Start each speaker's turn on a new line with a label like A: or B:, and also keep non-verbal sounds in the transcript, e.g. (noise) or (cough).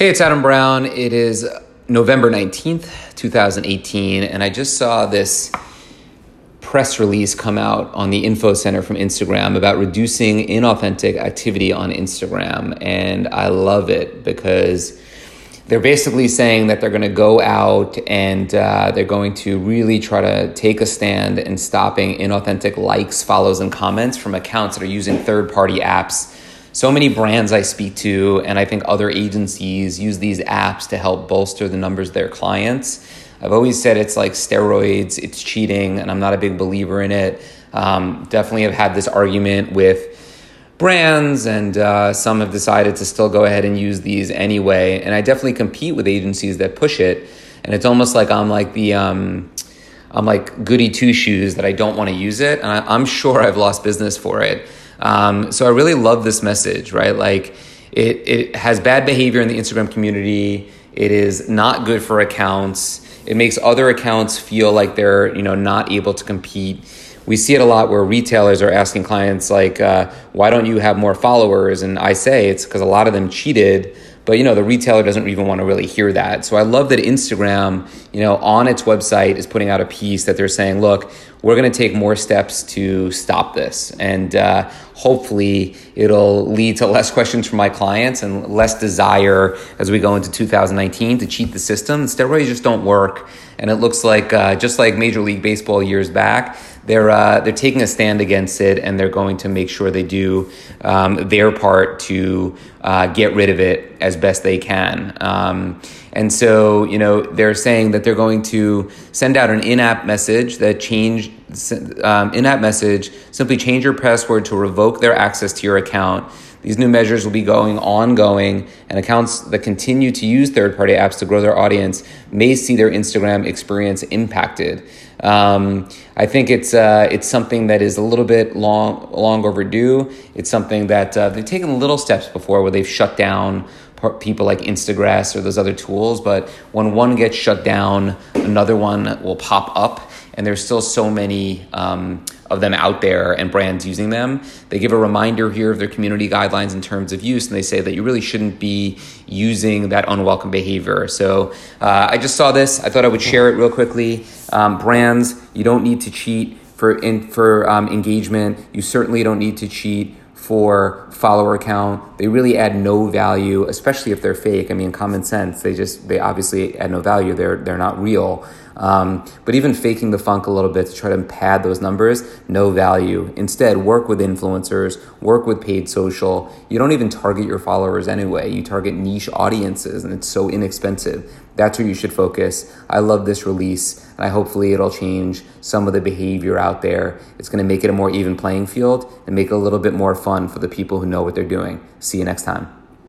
A: Hey, it's Adam Brown. It is November 19th, 2018, and I just saw this press release come out on the info center from Instagram about reducing inauthentic activity on Instagram. And I love it because they're basically saying that they're going to go out and uh, they're going to really try to take a stand in stopping inauthentic likes, follows, and comments from accounts that are using third party apps so many brands I speak to, and I think other agencies use these apps to help bolster the numbers of their clients. I've always said it's like steroids, it's cheating, and I'm not a big believer in it. Um, definitely have had this argument with brands, and uh, some have decided to still go ahead and use these anyway. And I definitely compete with agencies that push it, and it's almost like I'm like the um, I'm like goody two shoes that I don't want to use it, and I, I'm sure I've lost business for it. Um, so I really love this message, right? Like it, it has bad behavior in the Instagram community. It is not good for accounts. It makes other accounts feel like they're you know not able to compete. We see it a lot where retailers are asking clients like, uh, "Why don't you have more followers?" And I say it's because a lot of them cheated but you know the retailer doesn't even want to really hear that. So i love that instagram you know on its website is putting out a piece that they're saying look we're going to take more steps to stop this. And uh, hopefully it'll lead to less (laughs) questions from my clients and less desire as we go into 2019 to cheat the system. Steroids just don't work. And it looks like uh, just like major league baseball years back they're uh, they're taking a stand against it, and they're going to make sure they do um, their part to uh, get rid of it as best they can. Um, and so, you know, they're saying that they're going to send out an in-app message that change um, in-app message simply change your password to revoke their access to your account. These new measures will be going ongoing, and accounts that continue to use third party apps to grow their audience may see their Instagram experience impacted. Um, I think it's uh, it's something that is a little bit long long overdue. It's something that uh, they've taken little steps before where they've shut down people like Instagress or those other tools. But when one gets shut down, another one will pop up, and there's still so many. Um, of them out there and brands using them. They give a reminder here of their community guidelines in terms of use, and they say that you really shouldn't be using that unwelcome behavior. So uh, I just saw this. I thought I would share it real quickly. Um, brands, you don't need to cheat for in, for um, engagement. You certainly don't need to cheat for follower count. They really add no value, especially if they're fake. I mean, common sense. They just they obviously add no value. They're they're not real. Um, but even faking the funk a little bit to try to pad those numbers, no value. Instead, work with influencers, work with paid social. You don't even target your followers anyway. You target niche audiences, and it's so inexpensive. That's where you should focus. I love this release, and I hopefully it'll change some of the behavior out there. It's going to make it a more even playing field and make it a little bit more fun for the people who know what they're doing. See you next time.